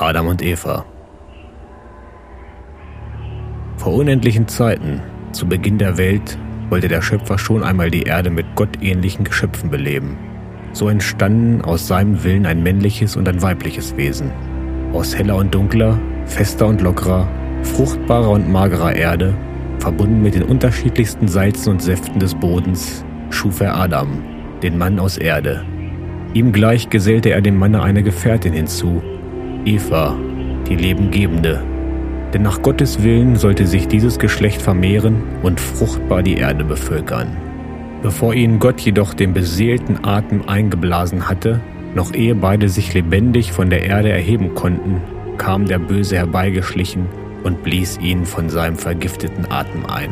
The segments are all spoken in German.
Adam und Eva. Vor unendlichen Zeiten, zu Beginn der Welt, wollte der Schöpfer schon einmal die Erde mit gottähnlichen Geschöpfen beleben. So entstanden aus seinem Willen ein männliches und ein weibliches Wesen. Aus heller und dunkler, fester und lockerer, fruchtbarer und magerer Erde, verbunden mit den unterschiedlichsten Salzen und Säften des Bodens, schuf er Adam, den Mann aus Erde. Ihm gleich gesellte er dem Manne eine Gefährtin hinzu, Eva, die Lebengebende. Denn nach Gottes Willen sollte sich dieses Geschlecht vermehren und fruchtbar die Erde bevölkern. Bevor ihnen Gott jedoch den beseelten Atem eingeblasen hatte, noch ehe beide sich lebendig von der Erde erheben konnten, kam der Böse herbeigeschlichen und blies ihn von seinem vergifteten Atem ein.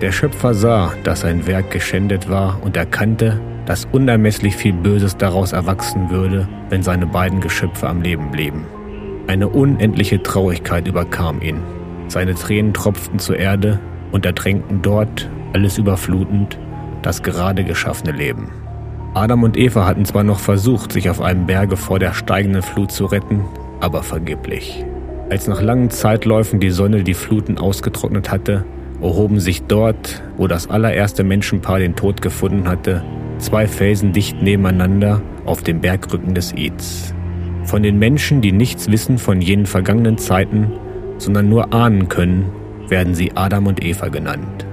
Der Schöpfer sah, dass sein Werk geschändet war und erkannte, dass unermesslich viel Böses daraus erwachsen würde, wenn seine beiden Geschöpfe am Leben blieben. Eine unendliche Traurigkeit überkam ihn. Seine Tränen tropften zur Erde und ertränkten dort, alles überflutend, das gerade geschaffene Leben. Adam und Eva hatten zwar noch versucht, sich auf einem Berge vor der steigenden Flut zu retten, aber vergeblich. Als nach langen Zeitläufen die Sonne die Fluten ausgetrocknet hatte, erhoben sich dort, wo das allererste Menschenpaar den Tod gefunden hatte, zwei Felsen dicht nebeneinander auf dem Bergrücken des Ids. Von den Menschen, die nichts wissen von jenen vergangenen Zeiten, sondern nur ahnen können, werden sie Adam und Eva genannt.